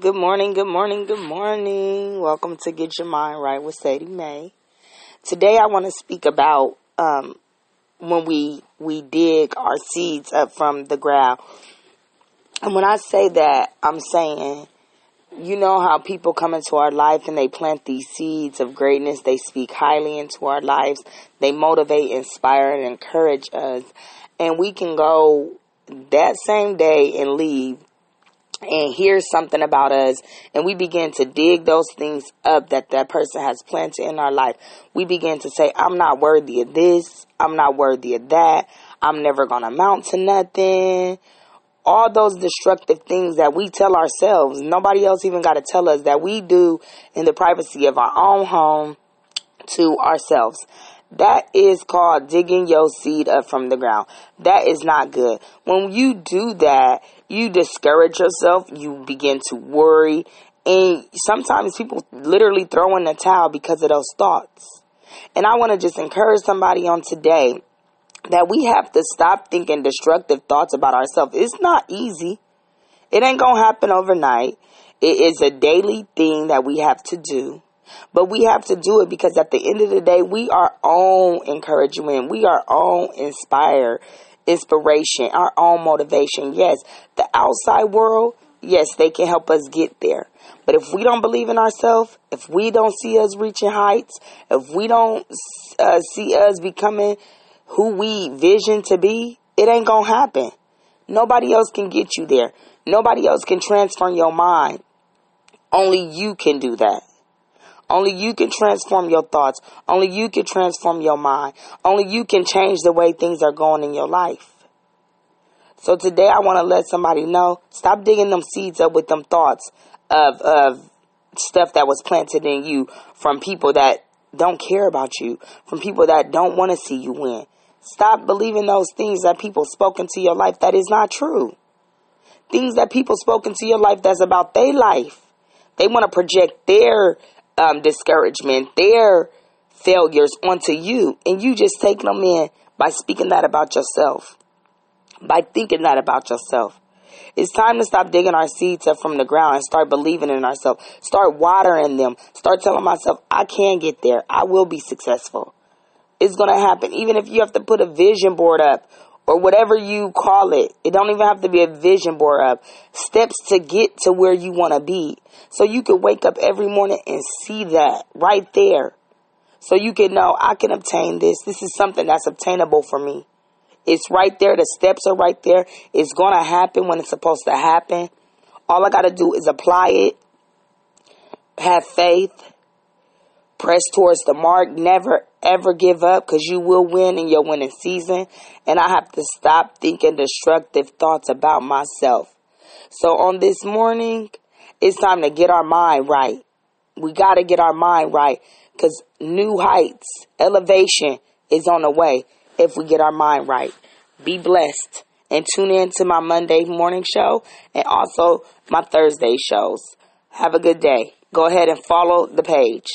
Good morning, good morning, good morning. Welcome to Get Your Mind Right with Sadie Mae. Today I want to speak about um, when we we dig our seeds up from the ground. And when I say that, I'm saying, you know how people come into our life and they plant these seeds of greatness. They speak highly into our lives. They motivate, inspire, and encourage us. And we can go that same day and leave and hear something about us and we begin to dig those things up that that person has planted in our life. We begin to say i'm not worthy of this. I'm not worthy of that. I'm never going to amount to nothing. All those destructive things that we tell ourselves. Nobody else even got to tell us that we do in the privacy of our own home to ourselves. That is called digging your seed up from the ground. That is not good. When you do that, you discourage yourself, you begin to worry, and sometimes people literally throw in the towel because of those thoughts. And I want to just encourage somebody on today that we have to stop thinking destructive thoughts about ourselves. It's not easy. It ain't going to happen overnight. It is a daily thing that we have to do. But we have to do it because at the end of the day, we are own encouragement. We are own inspire, inspiration, our own motivation. Yes, the outside world, yes, they can help us get there. But if we don't believe in ourselves, if we don't see us reaching heights, if we don't uh, see us becoming who we vision to be, it ain't gonna happen. Nobody else can get you there. Nobody else can transform your mind. Only you can do that. Only you can transform your thoughts. Only you can transform your mind. Only you can change the way things are going in your life. So today I want to let somebody know, stop digging them seeds up with them thoughts of, of stuff that was planted in you from people that don't care about you, from people that don't want to see you win. Stop believing those things that people spoke into your life that is not true. Things that people spoke into your life that's about their life. They want to project their um, discouragement, their failures onto you, and you just take them in by speaking that about yourself, by thinking that about yourself. It's time to stop digging our seeds up from the ground and start believing in ourselves. Start watering them. Start telling myself, I can get there. I will be successful. It's going to happen. Even if you have to put a vision board up or whatever you call it. It don't even have to be a vision board of Steps to get to where you want to be. So you can wake up every morning and see that right there. So you can know I can obtain this. This is something that's obtainable for me. It's right there. The steps are right there. It's going to happen when it's supposed to happen. All I got to do is apply it, have faith, press towards the mark, never ever give up because you will win in your winning season. And I have to stop thinking destructive thoughts about myself. So on this morning, it's time to get our mind right. We got to get our mind right because new heights, elevation is on the way if we get our mind right. Be blessed and tune in to my Monday morning show and also my Thursday shows. Have a good day. Go ahead and follow the page.